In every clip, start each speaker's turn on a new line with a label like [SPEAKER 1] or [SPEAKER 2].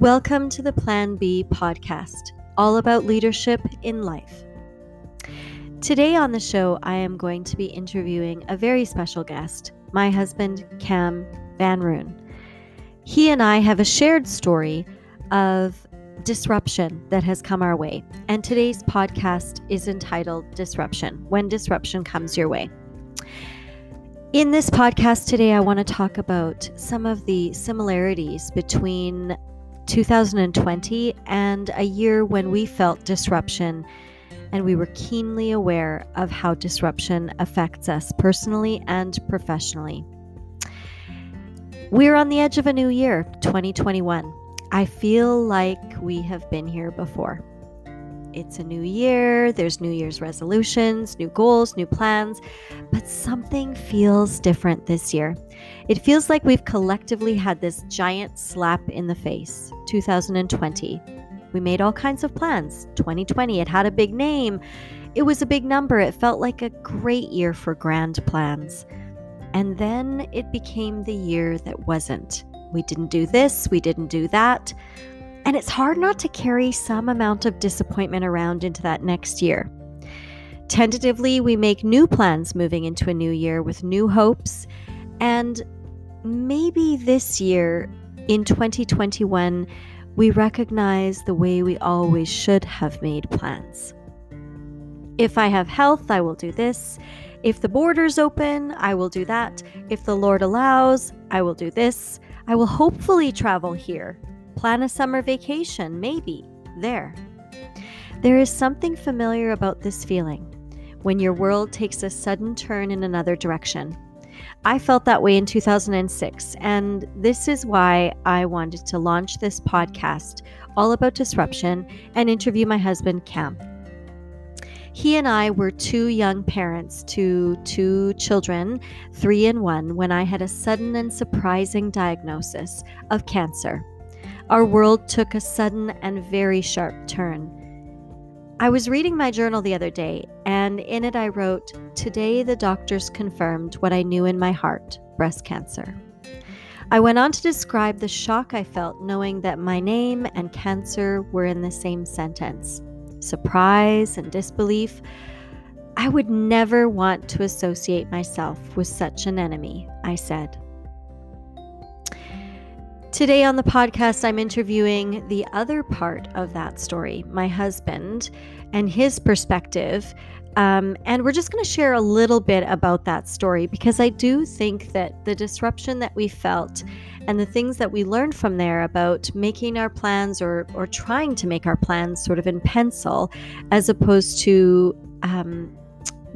[SPEAKER 1] Welcome to the Plan B podcast, all about leadership in life. Today on the show, I am going to be interviewing a very special guest, my husband, Cam Van Roon. He and I have a shared story of disruption that has come our way, and today's podcast is entitled Disruption When Disruption Comes Your Way. In this podcast today, I want to talk about some of the similarities between 2020 and a year when we felt disruption and we were keenly aware of how disruption affects us personally and professionally. We're on the edge of a new year, 2021. I feel like we have been here before. It's a new year, there's New Year's resolutions, new goals, new plans, but something feels different this year. It feels like we've collectively had this giant slap in the face 2020. We made all kinds of plans. 2020, it had a big name, it was a big number. It felt like a great year for grand plans. And then it became the year that wasn't. We didn't do this, we didn't do that. And it's hard not to carry some amount of disappointment around into that next year. Tentatively, we make new plans moving into a new year with new hopes. And maybe this year, in 2021, we recognize the way we always should have made plans. If I have health, I will do this. If the borders open, I will do that. If the Lord allows, I will do this. I will hopefully travel here. Plan a summer vacation, maybe, there. There is something familiar about this feeling when your world takes a sudden turn in another direction. I felt that way in 2006, and this is why I wanted to launch this podcast all about disruption and interview my husband, Cam. He and I were two young parents to two children, three and one, when I had a sudden and surprising diagnosis of cancer our world took a sudden and very sharp turn. I was reading my journal the other day, and in it I wrote, Today the doctors confirmed what I knew in my heart breast cancer. I went on to describe the shock I felt knowing that my name and cancer were in the same sentence surprise and disbelief. I would never want to associate myself with such an enemy, I said. Today on the podcast, I'm interviewing the other part of that story, my husband and his perspective. Um, and we're just going to share a little bit about that story because I do think that the disruption that we felt and the things that we learned from there about making our plans or, or trying to make our plans sort of in pencil as opposed to um,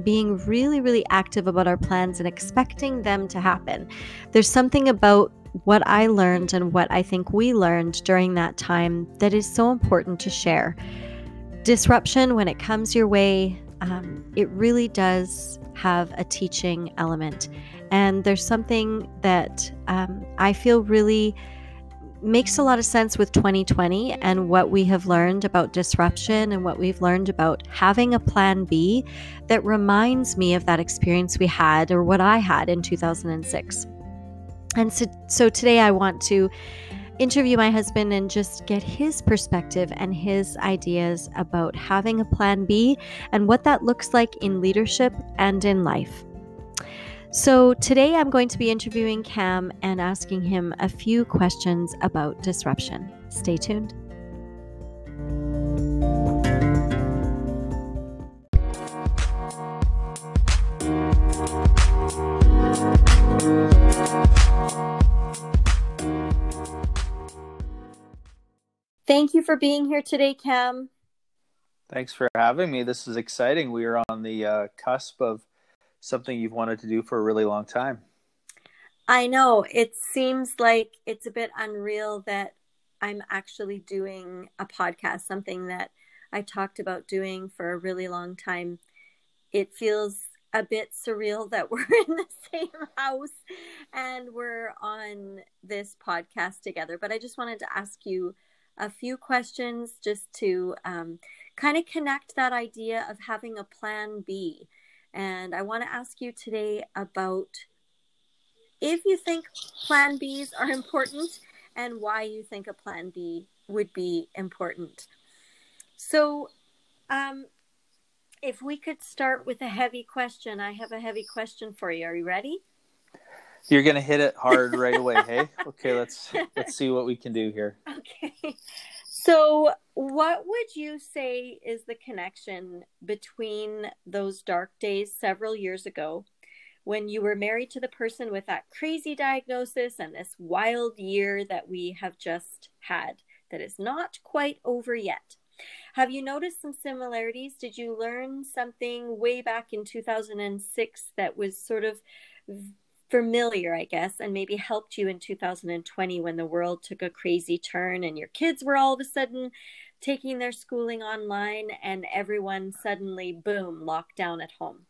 [SPEAKER 1] being really, really active about our plans and expecting them to happen. There's something about what I learned and what I think we learned during that time that is so important to share. Disruption, when it comes your way, um, it really does have a teaching element. And there's something that um, I feel really makes a lot of sense with 2020 and what we have learned about disruption and what we've learned about having a plan B that reminds me of that experience we had or what I had in 2006. And so, so today I want to interview my husband and just get his perspective and his ideas about having a plan B and what that looks like in leadership and in life. So, today I'm going to be interviewing Cam and asking him a few questions about disruption. Stay tuned. Thank you for being here today, Cam.
[SPEAKER 2] Thanks for having me. This is exciting. We are on the uh, cusp of something you've wanted to do for a really long time.
[SPEAKER 1] I know. It seems like it's a bit unreal that I'm actually doing a podcast, something that I talked about doing for a really long time. It feels a bit surreal that we're in the same house and we're on this podcast together. But I just wanted to ask you a few questions just to um, kind of connect that idea of having a plan B. And I want to ask you today about if you think plan Bs are important and why you think a plan B would be important. So, um, if we could start with a heavy question, I have a heavy question for you. Are you ready?
[SPEAKER 2] You're gonna hit it hard right away, hey? Okay, let's let's see what we can do here.
[SPEAKER 1] Okay. So, what would you say is the connection between those dark days several years ago when you were married to the person with that crazy diagnosis and this wild year that we have just had that is not quite over yet? Have you noticed some similarities? Did you learn something way back in 2006 that was sort of familiar, I guess, and maybe helped you in 2020 when the world took a crazy turn and your kids were all of a sudden taking their schooling online and everyone suddenly, boom, locked down at home?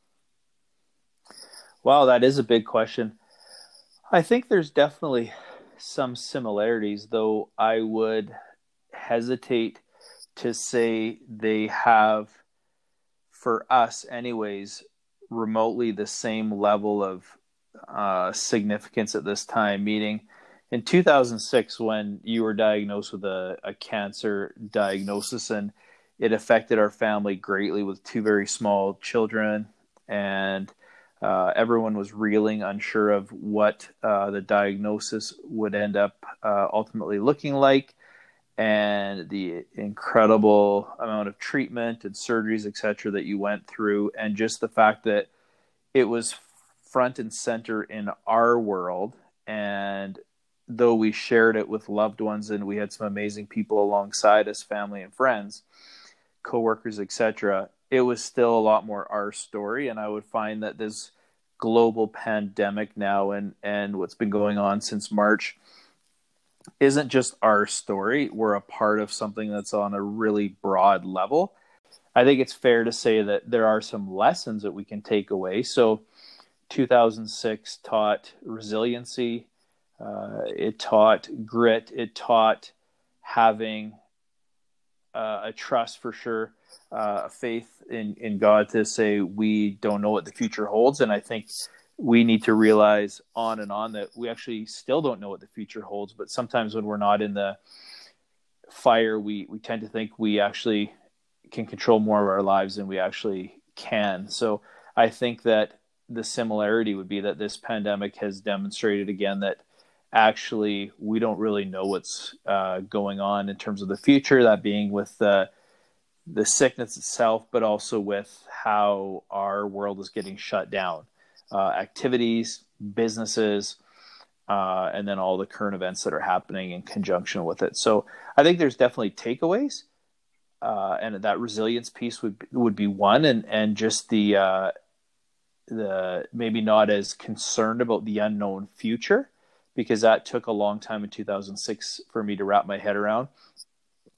[SPEAKER 2] Wow, that is a big question. I think there's definitely some similarities, though I would hesitate to say they have, for us, anyways, remotely the same level of uh, significance at this time. Meaning, in 2006, when you were diagnosed with a, a cancer diagnosis, and it affected our family greatly with two very small children, and uh, everyone was reeling, unsure of what uh, the diagnosis would end up uh, ultimately looking like and the incredible amount of treatment and surgeries, etc., that you went through, and just the fact that it was front and center in our world. And though we shared it with loved ones and we had some amazing people alongside us, family and friends, coworkers, etc., it was still a lot more our story. And I would find that this global pandemic now and and what's been going on since March isn't just our story. We're a part of something that's on a really broad level. I think it's fair to say that there are some lessons that we can take away. So, 2006 taught resiliency, uh, it taught grit, it taught having uh, a trust for sure, uh, faith in, in God to say we don't know what the future holds. And I think we need to realize on and on that we actually still don't know what the future holds. But sometimes when we're not in the fire, we, we tend to think we actually can control more of our lives than we actually can. So I think that the similarity would be that this pandemic has demonstrated again that actually we don't really know what's uh, going on in terms of the future. That being with the the sickness itself, but also with how our world is getting shut down uh, activities, businesses, uh, and then all the current events that are happening in conjunction with it. So I think there's definitely takeaways, uh, and that resilience piece would would be one, and and just the uh, the maybe not as concerned about the unknown future because that took a long time in 2006 for me to wrap my head around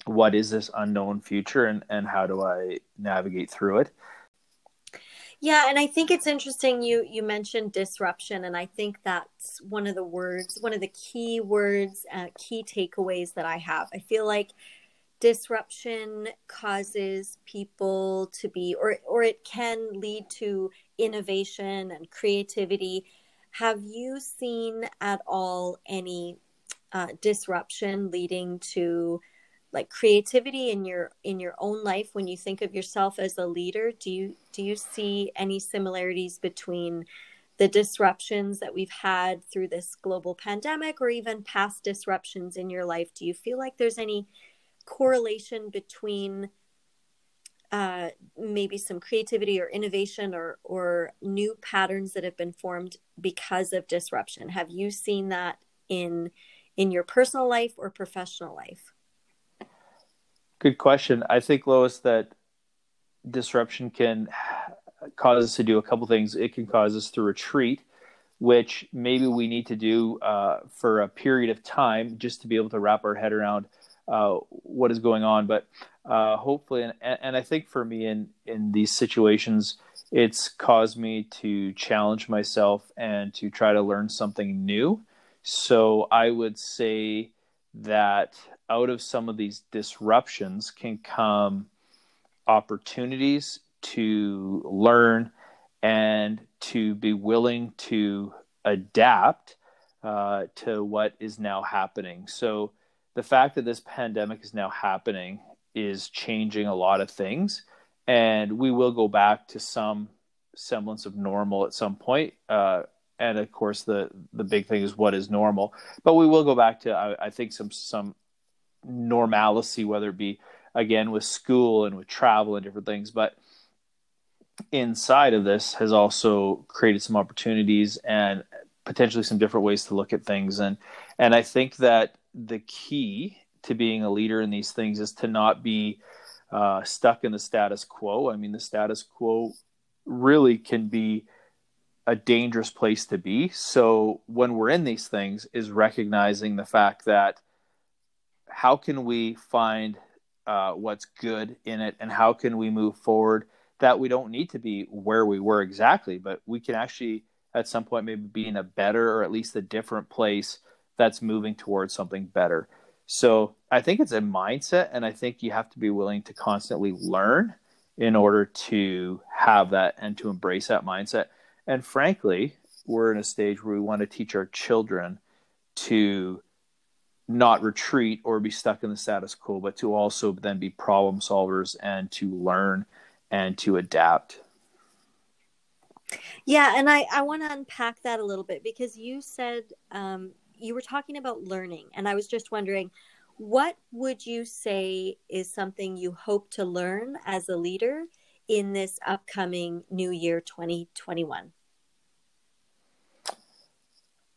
[SPEAKER 2] what is this unknown future and, and how do I navigate through it
[SPEAKER 1] yeah, and I think it's interesting you you mentioned disruption, and I think that's one of the words, one of the key words, uh, key takeaways that I have. I feel like disruption causes people to be, or or it can lead to innovation and creativity. Have you seen at all any uh, disruption leading to like creativity in your in your own life when you think of yourself as a leader do you do you see any similarities between the disruptions that we've had through this global pandemic or even past disruptions in your life do you feel like there's any correlation between uh, maybe some creativity or innovation or or new patterns that have been formed because of disruption have you seen that in in your personal life or professional life
[SPEAKER 2] Good question. I think, Lois, that disruption can cause us to do a couple things. It can cause us to retreat, which maybe we need to do uh, for a period of time just to be able to wrap our head around uh, what is going on. But uh, hopefully, and, and I think for me in in these situations, it's caused me to challenge myself and to try to learn something new. So I would say that out of some of these disruptions can come opportunities to learn and to be willing to adapt uh, to what is now happening. So the fact that this pandemic is now happening is changing a lot of things, and we will go back to some semblance of normal at some point. Uh, and of course, the the big thing is what is normal. But we will go back to I, I think some some normalcy, whether it be again with school and with travel and different things. But inside of this has also created some opportunities and potentially some different ways to look at things and and I think that the key to being a leader in these things is to not be uh, stuck in the status quo. I mean, the status quo really can be a dangerous place to be. So when we're in these things, is recognizing the fact that how can we find uh, what's good in it, and how can we move forward that we don't need to be where we were exactly, but we can actually at some point maybe be in a better or at least a different place that's moving towards something better. So I think it's a mindset, and I think you have to be willing to constantly learn in order to have that and to embrace that mindset. And frankly, we're in a stage where we want to teach our children to not retreat or be stuck in the status quo, but to also then be problem solvers and to learn and to adapt.
[SPEAKER 1] Yeah, and I, I want to unpack that a little bit because you said um, you were talking about learning, and I was just wondering, what would you say is something you hope to learn as a leader in this upcoming new year 2021?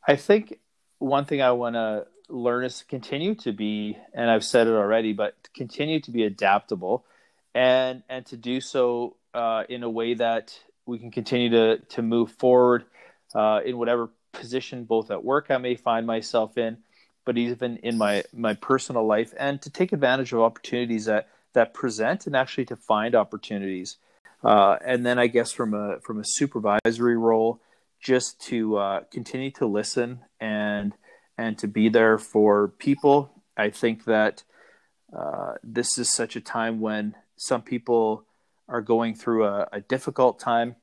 [SPEAKER 2] I think one thing I want to learn is to continue to be, and I've said it already, but continue to be adaptable, and and to do so uh, in a way that we can continue to to move forward uh, in whatever position, both at work I may find myself in, but even in my my personal life, and to take advantage of opportunities that that present, and actually to find opportunities. Uh, and then I guess from a from a supervisory role, just to uh, continue to listen and and to be there for people. I think that uh, this is such a time when some people are going through a, a difficult time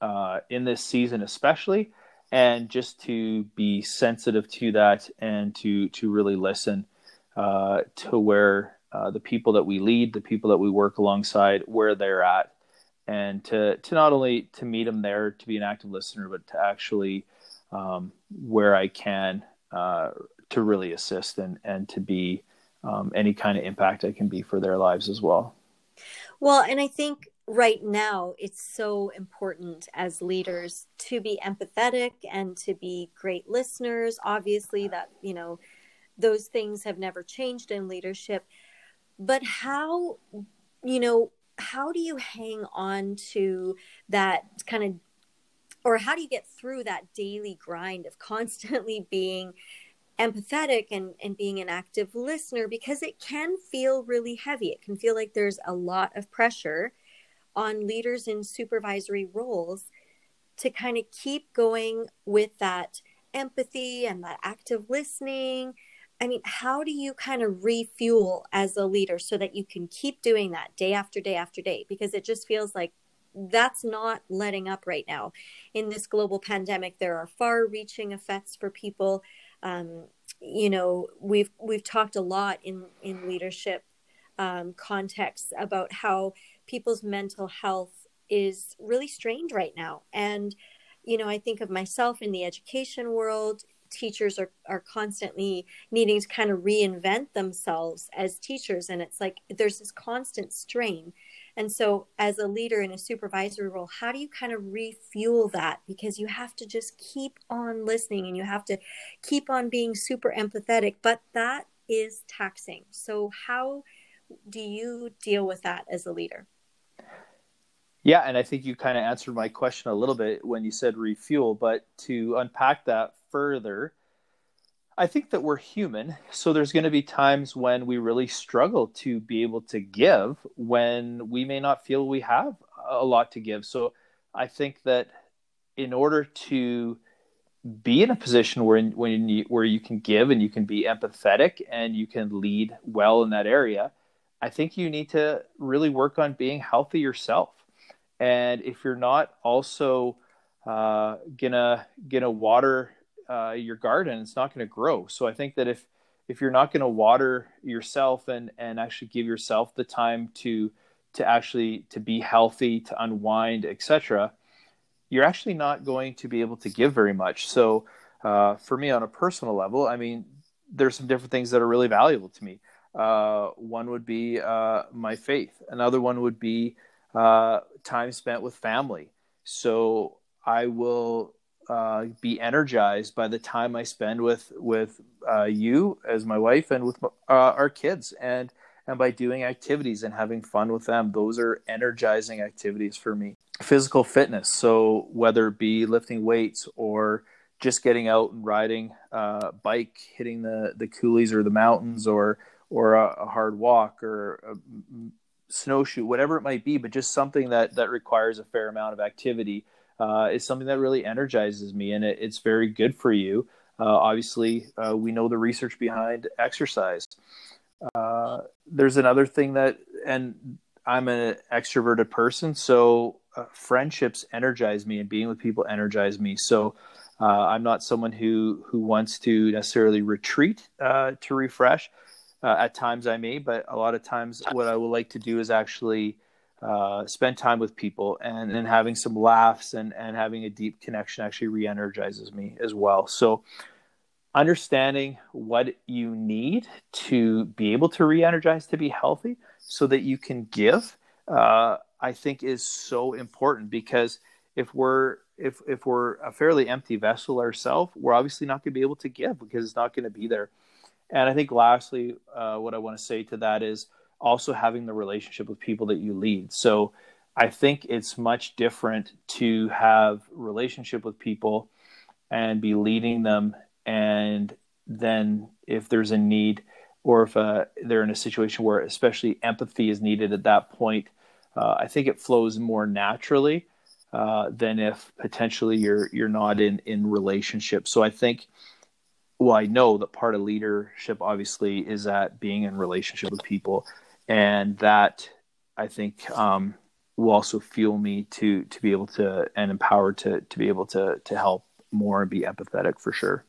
[SPEAKER 2] uh, in this season, especially, and just to be sensitive to that and to to really listen uh, to where uh, the people that we lead, the people that we work alongside, where they're at, and to to not only to meet them there to be an active listener, but to actually um, where I can uh, to really assist and and to be um, any kind of impact I can be for their lives as well.
[SPEAKER 1] Well, and I think right now it's so important as leaders to be empathetic and to be great listeners. Obviously, that you know those things have never changed in leadership, but how you know how do you hang on to that kind of or how do you get through that daily grind of constantly being empathetic and, and being an active listener because it can feel really heavy. It can feel like there's a lot of pressure on leaders in supervisory roles to kind of keep going with that empathy and that active listening. I mean, how do you kind of refuel as a leader so that you can keep doing that day after day after day? Because it just feels like that's not letting up right now. In this global pandemic, there are far-reaching effects for people. Um, you know, we've we've talked a lot in in leadership um, contexts about how people's mental health is really strained right now, and you know, I think of myself in the education world. Teachers are, are constantly needing to kind of reinvent themselves as teachers. And it's like there's this constant strain and so, as a leader in a supervisory role, how do you kind of refuel that? Because you have to just keep on listening and you have to keep on being super empathetic, but that is taxing. So, how do you deal with that as a leader?
[SPEAKER 2] Yeah, and I think you kind of answered my question a little bit when you said refuel, but to unpack that further, I think that we're human, so there's going to be times when we really struggle to be able to give when we may not feel we have a lot to give. So I think that in order to be in a position where when you, where you can give and you can be empathetic and you can lead well in that area, I think you need to really work on being healthy yourself. And if you're not also uh, gonna gonna water uh, your garden, it's not to grow. So I think that if if you're not to water yourself and and actually give yourself the time to to actually to be healthy to unwind etc you're actually not going to be able to give very much. So uh, for me on a personal level i mean there's some different things that are really valuable to me. Uh, one would be uh, my faith. Another one would be uh, time spent with family so i will uh, be energized by the time I spend with with uh, you as my wife and with uh, our kids, and and by doing activities and having fun with them. Those are energizing activities for me. Physical fitness, so whether it be lifting weights or just getting out and riding a uh, bike, hitting the the coulees or the mountains, or or a, a hard walk or a snowshoe, whatever it might be, but just something that that requires a fair amount of activity uh, is something that really energizes me, and it, it's very good for you. Uh, obviously, uh, we know the research behind exercise. Uh, there's another thing that, and I'm an extroverted person, so uh, friendships energize me, and being with people energize me. So. Uh, I'm not someone who who wants to necessarily retreat to refresh. At times I may, but a lot of times what I would like to do is actually uh, spend time with people and, and having some laughs and, and having a deep connection actually re-energizes me as well. So understanding what you need to be able to re-energize to be healthy so that you can give uh, i think is so important because if we're if if we're a fairly empty vessel ourselves we're obviously not going to be able to give because it's not going to be there and i think lastly uh, what i want to say to that is also having the relationship with people that you lead. So I think it's much different to have relationship with people and be leading them and then if there's a need or if uh, they're in a situation where especially empathy is needed at that point uh, i think it flows more naturally uh, than if potentially you're you're not in in relationship so i think well i know that part of leadership obviously is that being in relationship with people and that I think um, will also fuel me to to be able to and empowered to to be able to to help more and be empathetic for sure.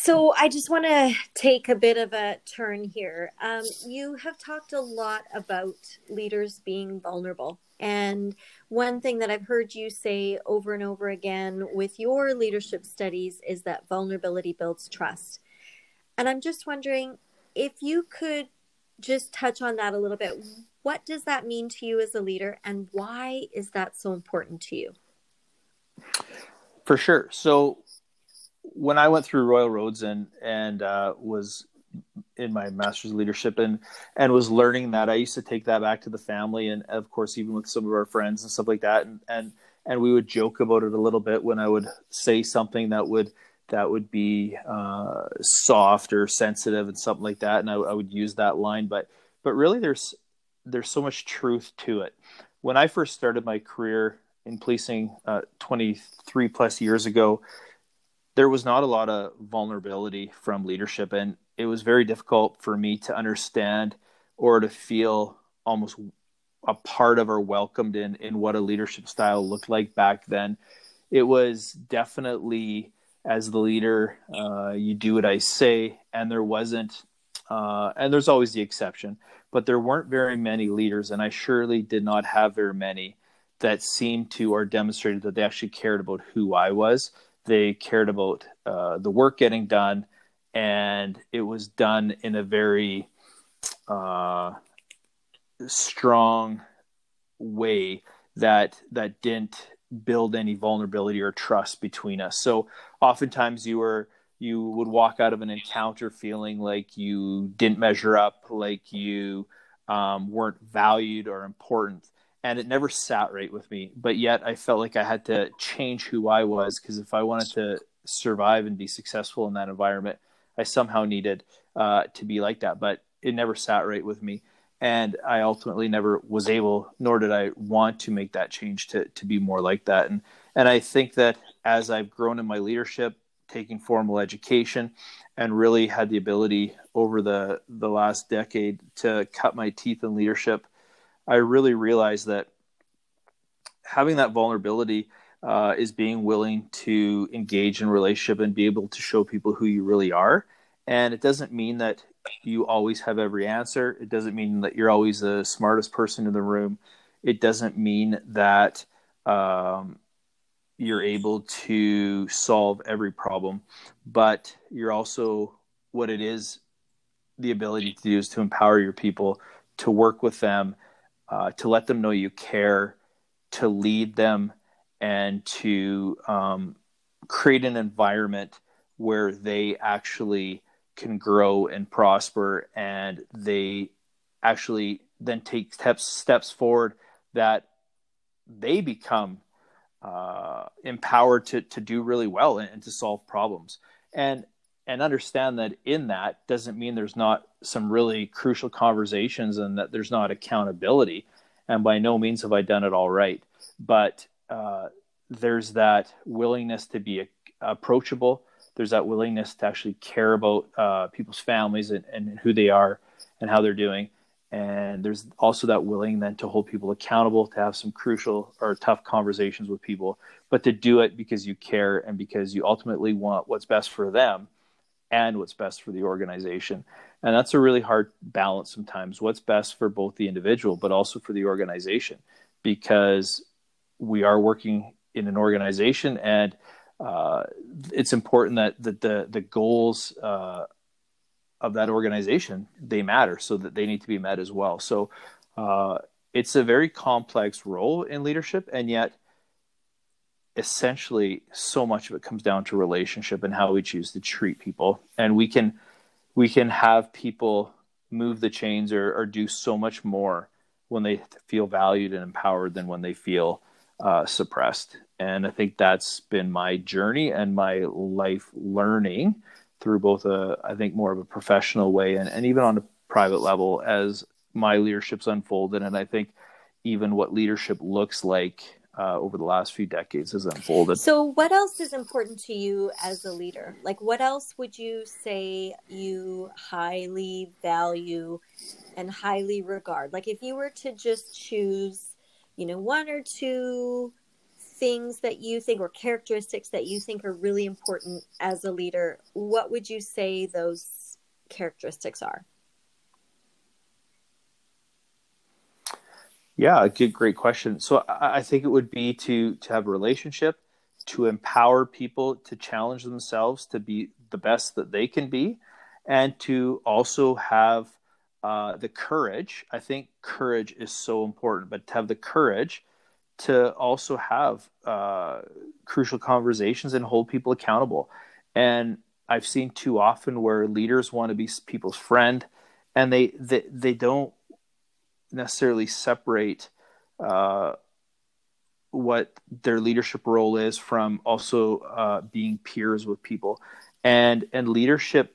[SPEAKER 1] So I just want to take a bit of a turn here. Um, you have talked a lot about leaders being vulnerable. And one thing that I've heard you say over and over again with your leadership studies is that vulnerability builds trust. And I'm just wondering if you could just touch on that a little bit, what does that mean to you as a leader, and why is that so important to you?
[SPEAKER 2] For sure. So, when I went through Royal Roads and and uh, was in my master's leadership and and was learning that, I used to take that back to the family, and of course, even with some of our friends and stuff like that, and and and we would joke about it a little bit when I would say something that would that would be uh, soft or sensitive and something like that, and I, I, would use that line. But but really, there's there's so much truth to it. When I first started my career in policing uh, 23 plus years ago, there was not a lot of vulnerability from leadership, and it was very difficult for me to understand or to feel almost a part of or welcomed in in what a leadership style looked like back then. It was definitely as the leader, uh, you do what I say, and there wasn't, uh, and there's always the exception, but there weren't very many leaders, and I surely did not have very many that seemed to or demonstrated that they actually cared about who I was. They cared about uh, the work getting done, and it was done in a very uh, strong way that that didn't build any vulnerability or trust between us. So oftentimes you were you would walk out of an encounter feeling like you didn't measure up, like you um, weren't valued or important. And it never sat right with me. But yet I felt like I had to change who I was because if I wanted to survive and be successful in that environment, I somehow needed uh, to be like that. But it never sat right with me and I ultimately never was able, nor did I want to make that change to to be more like that. And and I think that as I've grown in my leadership, taking formal education, and really had the ability over the the last decade to cut my teeth in leadership, I really realized that having that vulnerability uh, is being willing to engage in relationship and be able to show people who you really are. And it doesn't mean that you always have every answer. It doesn't mean that you're always the smartest person in the room. It doesn't mean that um, you're able to solve every problem, but you're also what it is the ability to do is to empower your people, to work with them, uh, to let them know you care, to lead them, and to um, create an environment where they actually can grow and prosper and they actually then take steps steps forward that they become uh, empowered to to do really well and, and, to solve problems. And and understand that in that doesn't mean there's not some really crucial conversations and that there's not accountability. And by no means have I done it all right. But uh, there's that willingness to be a, approachable. There's that willingness to actually care about uh, people's families and, and who they are and how they're doing. And there's also that willing then to hold people accountable to have some crucial or tough conversations with people but to do it because you care and because you ultimately want what's best for them and what's best for the organization. And that's a really hard balance sometimes what's best for both the individual but also for the organization because we are working in an organization and uh, it's important that, that the the goals uh, of that organization they matter so that they need to be met as well. So uh, it's a very complex role in leadership and yet essentially so much of it comes down to relationship and how we choose to treat people. And we can we can have people move the chains or, or do so much more when they feel valued and empowered than when they feel uh, suppressed. And i think that's been my journey and my life learning through both a I think more of a professional way and, and even on a private level as my leadership's unfolded. And I think even what leadership looks like uh, over the last few decades has unfolded.
[SPEAKER 1] So, what else is important to you as a leader? Like, what else would you say you highly value and highly regard? Like, if you were to just choose, you know, one or two things that you think or characteristics that you think are really important as a leader, what would you say those characteristics are?
[SPEAKER 2] Yeah, good, great question. So I think it would be to to have a relationship, to empower people to challenge themselves to be the best that they can be, and to also have uh, the courage. I think courage is so important, but to have the courage to also have uh, crucial conversations and hold people accountable. And I've seen too often where leaders want to be people's friend, and they they, they don't necessarily separate uh, what their leadership role is from also uh, being peers with people. And and leadership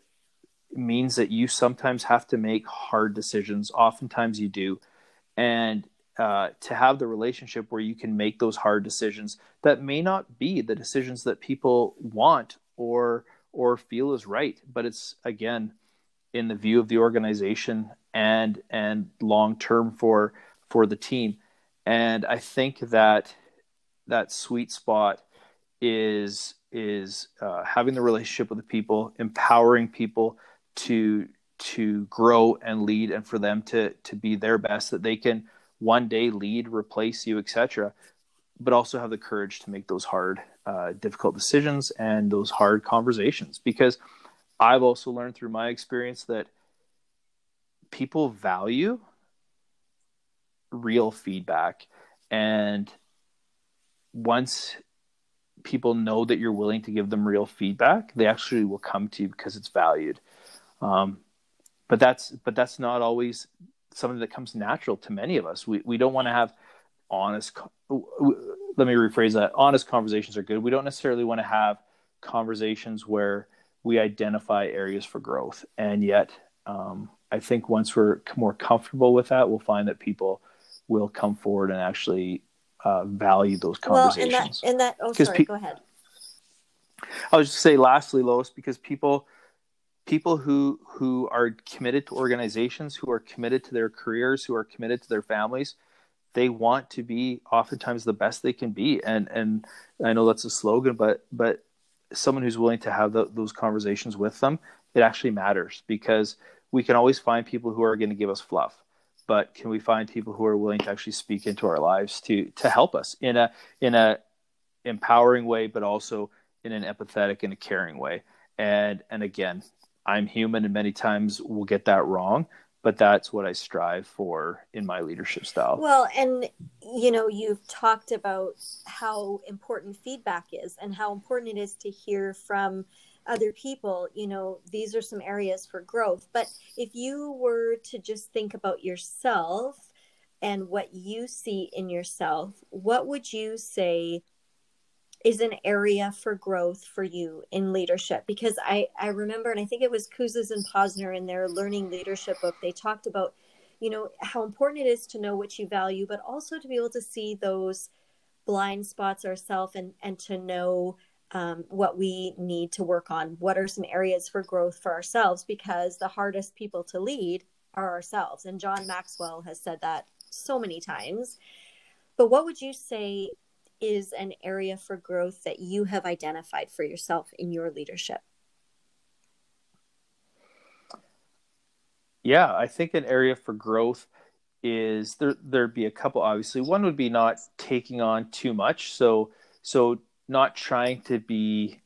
[SPEAKER 2] means that you sometimes have to make hard decisions. Oftentimes you do, and uh, to have the relationship where you can make those hard decisions that may not be the decisions that people want or or feel is right but it's again in the view of the organization and and long term for for the team and i think that that sweet spot is is uh, having the relationship with the people empowering people to to grow and lead and for them to to be their best that they can one day lead, replace you, etc. But also have the courage to make those hard, uh, difficult decisions and those hard conversations. Because I've also learned through my experience that people value real feedback. And once people know that you're willing to give them real feedback, they actually will come to you because it's valued. Um, but that's but that's not always something that comes natural to many of us. We we don't want to have honest. Let me rephrase that. Honest conversations are good. We don't necessarily want to have conversations where we identify areas for growth, and yet um, I think once we're more comfortable with that, we'll find that people will come forward and actually uh, value those conversations.
[SPEAKER 1] Well, and that, and that oh, sorry, pe- go ahead.
[SPEAKER 2] I was just say, lastly, Lois, because people people who who are committed to organizations, who are committed to their careers, who are committed to their families, they want to be oftentimes the best they can be and and i know that's a slogan but but someone who's willing to have the, those conversations with them it actually matters because we can always find people who are going to give us fluff but can we find people who are willing to actually speak into our lives to to help us in a in a empowering way but also in an empathetic and a caring way and and again i'm human and many times we'll get that wrong but that's what I strive for in my leadership style.
[SPEAKER 1] Well, and you know, you've talked about how important feedback is and how important it is to hear from other people. You know, these are some areas for growth. But if you were to just think about yourself and what you see in yourself, what would you say is an area for growth for you in leadership because i i remember and i think it was Kouzes and posner in their learning leadership book they talked about you know how important it is to know what you value but also to be able to see those blind spots ourselves and and to know um, what we need to work on what are some areas for growth for ourselves because the hardest people to lead are ourselves and john maxwell has said that so many times but what would you say is an area for growth that you have identified for yourself in your leadership?
[SPEAKER 2] Yeah, I think an area for growth is there there'd be a couple obviously. One would be not taking on too much. So so not trying to be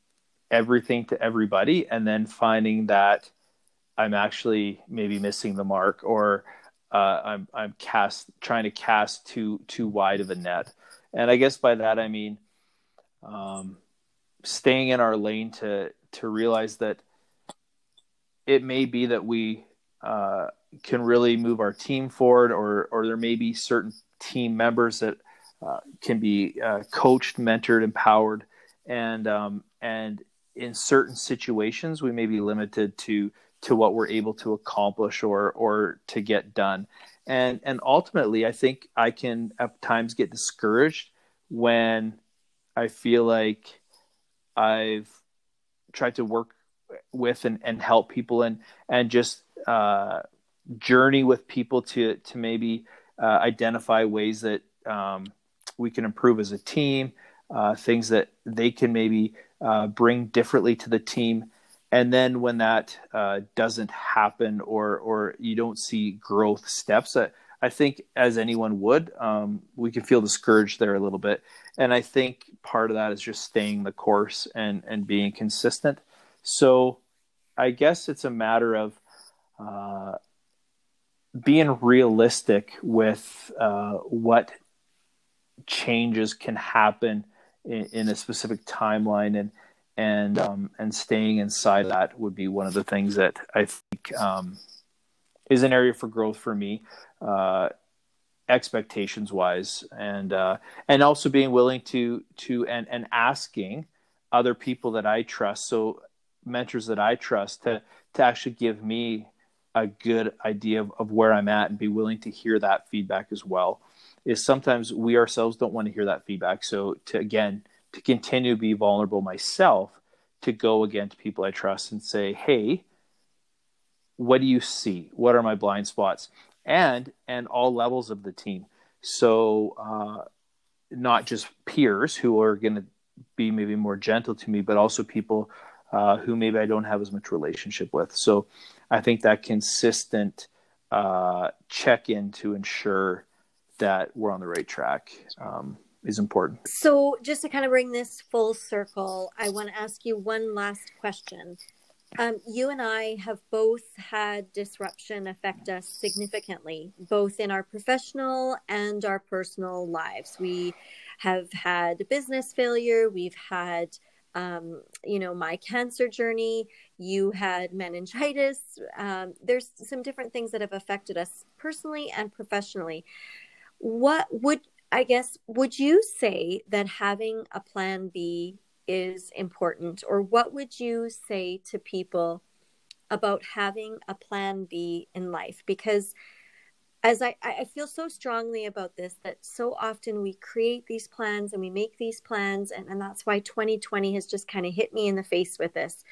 [SPEAKER 2] everything to everybody and then finding that I'm actually maybe missing the mark or uh, I'm I'm cast trying to cast too too wide of a net. And I guess by that I mean um, staying in our lane to to realize that it may be that we uh, can really move our team forward, or or there may be certain team members that uh, can be uh, coached, mentored, empowered, and um, and in certain situations we may be limited to to what we're able to accomplish or or to get done. And and ultimately i think i can at times get discouraged when i feel like i've tried to work with and, and help people and and just uh, journey with people to to maybe uh, identify ways that um, we can improve as a team uh, things that they can maybe uh, bring differently to the team. And then when that uh, doesn't happen or or you don't see growth steps I, I think as anyone would um, we can feel discouraged there a little bit. And I think part of that is just staying the course and and being consistent. So I guess it's a matter of uh, being realistic with uh, what changes can happen in, in a specific timeline and and um, and staying inside that would be one of the things that I think um, is an area for growth for me, uh, expectations wise, and uh, and also being willing to to and and asking other people that I trust, so mentors that I trust, to to actually give me a good idea of, of where I'm at and be willing to hear that feedback as well. Is sometimes we ourselves don't want to hear that feedback, so to again to continue to be vulnerable myself to go again to people I trust and say, "Hey, what do you see? What are my blind spots?" And and all levels of the team. So uh, not just peers who are going to be maybe more gentle to me, but also people uh, who maybe I don't have as much relationship with. So I think that consistent uh, check in to ensure that we're on the right track um, is important.
[SPEAKER 1] So, just to kind of bring this full circle, I want to ask you one last question. Um, you and I have both had disruption affect us significantly, both in our professional and our personal lives. We have had business failure, we've had um, you know, my cancer journey, you had meningitis. Um, there's some different things that have affected us personally and professionally. What would I guess, would you say that having a plan B is important? Or what would you say to people about having a plan B in life? Because as I, I feel so strongly about this that so often we create these plans and we make these plans and, and that's why 2020 has just kind of hit me in the face with this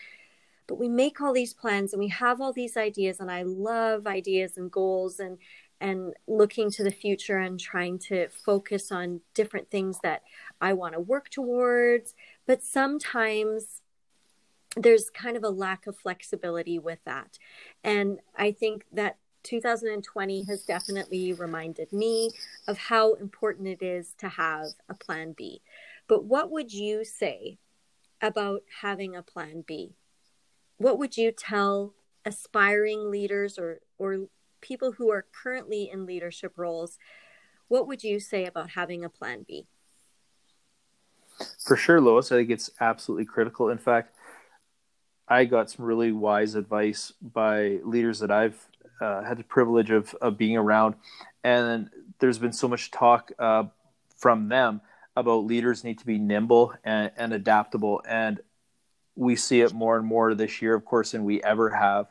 [SPEAKER 1] but we make all these plans and we have all these ideas and i love ideas and goals and and looking to the future and trying to focus on different things that I want to work towards. But sometimes there's kind of a lack of flexibility with that. And I think that 2020 has definitely reminded me of how important it is to have a plan B. But what would you say about having a plan B? What would you tell aspiring leaders or, or people who are currently in leadership roles? What would you say about having a plan B?
[SPEAKER 2] For sure, Lois. I think it's absolutely critical. In fact, I got some really wise advice by leaders that I've uh, had the privilege of, of being around. And there's been so much talk uh, from them about leaders need to be nimble and, and, adaptable. And we see it more and more this year, of course, than we ever have.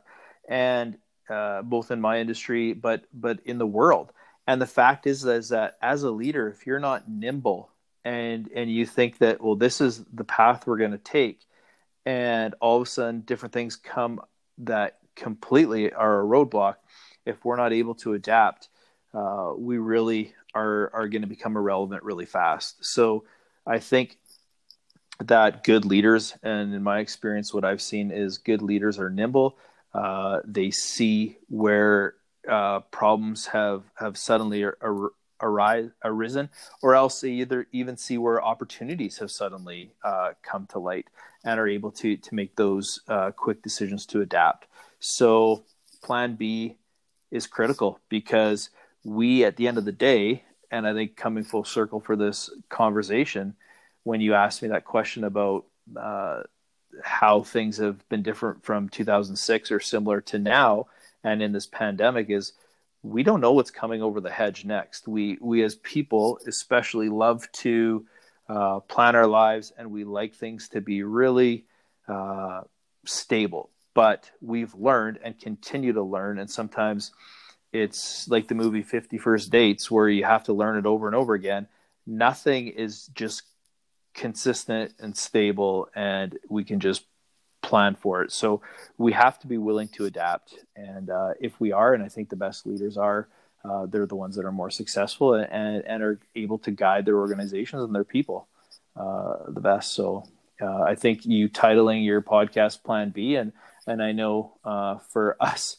[SPEAKER 2] And uh, both in my industry, but but in the world. And the fact is, is that as a leader, if you're not nimble and and you think that well, this is the path we're going to take, and all of a sudden different things come that completely are a roadblock if we're not able to adapt uh, we really are are going to become irrelevant really fast so i think that good leaders and in my experience what i've seen is good leaders are nimble uh, they see where uh, problems have have suddenly ar- arise, arisen, or else they either even see where opportunities have suddenly uh, come to light and are able to to make those uh, quick decisions to adapt. So, Plan B is critical because we, at the end of the day, and I think coming full circle for this conversation, when you asked me that question about uh, how things have been different from 2006 or similar to now and in this pandemic, is we don't know what's coming over the hedge next. We we as people especially love to uh, plan our lives, and we like things to be really uh, stable. But we've learned and continue to learn, and sometimes it's like the movie Fifty First Dates, where you have to learn it over and over again. Nothing is just consistent and stable, and we can just plan for it. So we have to be willing to adapt. And uh, if we are, and I think the best leaders are, uh, they're the ones that are more successful and, and are able to guide their organizations and their people uh, the best. So uh, I think you titling your podcast Plan B, and and I know uh, for us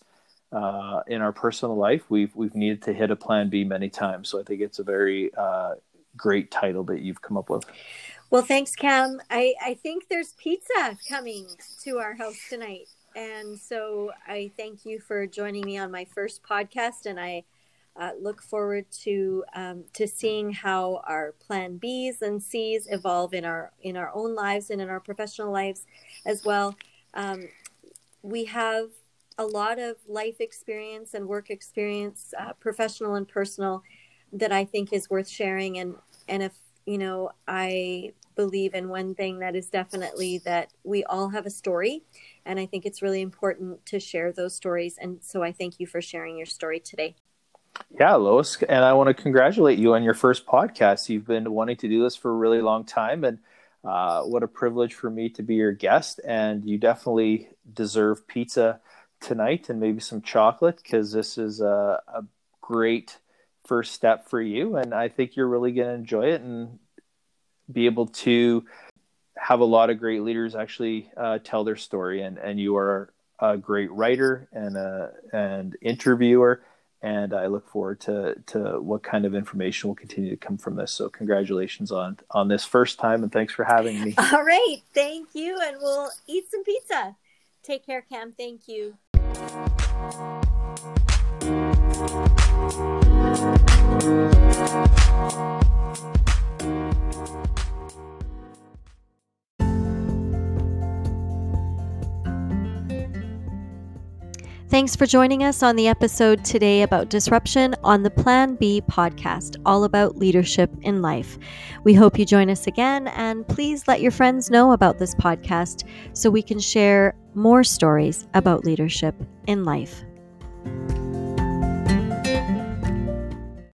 [SPEAKER 2] uh, in our personal life, we've we've needed to hit a Plan B many times. So I think it's a very great title that you've come up with.
[SPEAKER 1] Well, thanks, Cam. I, I think there's pizza coming to our house tonight. And so I thank you for joining me on my first podcast. And I uh, look forward to um, to seeing how our plan Bs and Cs evolve in our in our own lives and in our professional lives as well. Um, we have a lot of life experience and work experience, uh, professional and personal, that I think is worth sharing. And and if you know, I believe in one thing that is definitely that we all have a story. And I think it's really important to share those stories. And so I thank you for sharing your story today.
[SPEAKER 2] Yeah, Lois. And I want to congratulate you on your first podcast. You've been wanting to do this for a really long time. And uh, what a privilege for me to be your guest. And you definitely deserve pizza tonight and maybe some chocolate because this is a, a great first step for you and i think you're really going to enjoy it and be able to have a lot of great leaders actually uh, tell their story and and you are a great writer and a and interviewer and I look forward to to what kind of information will continue to come from this. So congratulations on on this first time and thanks for having me.
[SPEAKER 1] All right, thank you and we'll eat some pizza. Take care Cam, thank you. Thanks for joining us on the episode today about disruption on the Plan B podcast, all about leadership in life. We hope you join us again, and please let your friends know about this podcast so we can share more stories about leadership in life.